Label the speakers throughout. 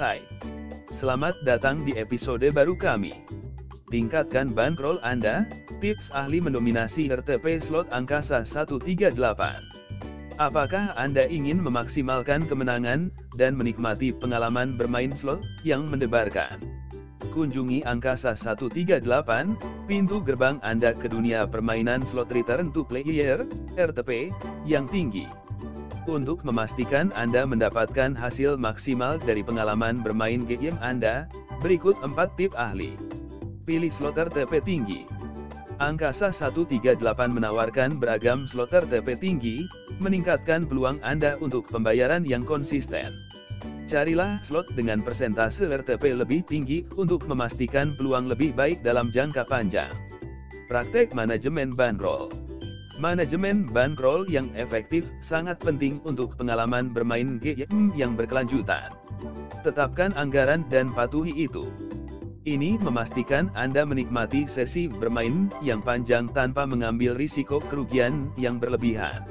Speaker 1: Hai. Selamat datang di episode baru kami. Tingkatkan bankroll Anda, tips ahli mendominasi RTP slot angkasa 138. Apakah Anda ingin memaksimalkan kemenangan, dan menikmati pengalaman bermain slot, yang mendebarkan? Kunjungi Angkasa 138, pintu gerbang Anda ke dunia permainan slot return to player, RTP, yang tinggi. Untuk memastikan Anda mendapatkan hasil maksimal dari pengalaman bermain game Anda, berikut 4 tip ahli. Pilih slot RTP tinggi. Angkasa 138 menawarkan beragam slot RTP tinggi, meningkatkan peluang Anda untuk pembayaran yang konsisten. Carilah slot dengan persentase RTP lebih tinggi untuk memastikan peluang lebih baik dalam jangka panjang. Praktek manajemen bandrol. Manajemen bandrol yang efektif sangat penting untuk pengalaman bermain game yang berkelanjutan. Tetapkan anggaran dan patuhi itu. Ini memastikan Anda menikmati sesi bermain yang panjang tanpa mengambil risiko kerugian yang berlebihan.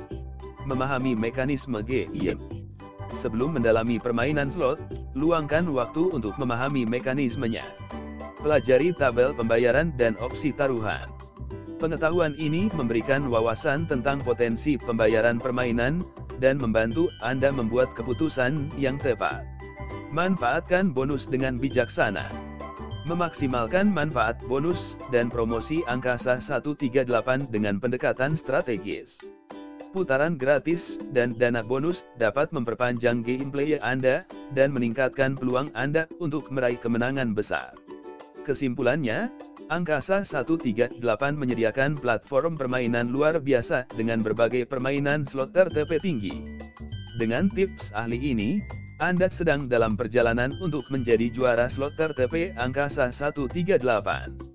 Speaker 1: Memahami mekanisme game. Sebelum mendalami permainan slot, luangkan waktu untuk memahami mekanismenya. Pelajari tabel pembayaran dan opsi taruhan. Pengetahuan ini memberikan wawasan tentang potensi pembayaran permainan, dan membantu Anda membuat keputusan yang tepat. Manfaatkan bonus dengan bijaksana. Memaksimalkan manfaat bonus dan promosi angkasa 138 dengan pendekatan strategis. Putaran gratis dan dana bonus dapat memperpanjang gameplay Anda dan meningkatkan peluang Anda untuk meraih kemenangan besar. Kesimpulannya, Angkasa 138 menyediakan platform permainan luar biasa dengan berbagai permainan slot RTP tinggi. Dengan tips ahli ini, anda sedang dalam perjalanan untuk menjadi juara slot RTP Angkasa 138.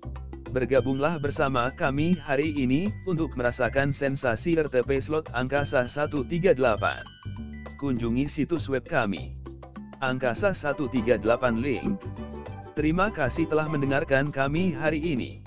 Speaker 1: Bergabunglah bersama kami hari ini untuk merasakan sensasi RTP slot Angkasa 138. Kunjungi situs web kami. Angkasa 138 link. Terima kasih telah mendengarkan kami hari ini.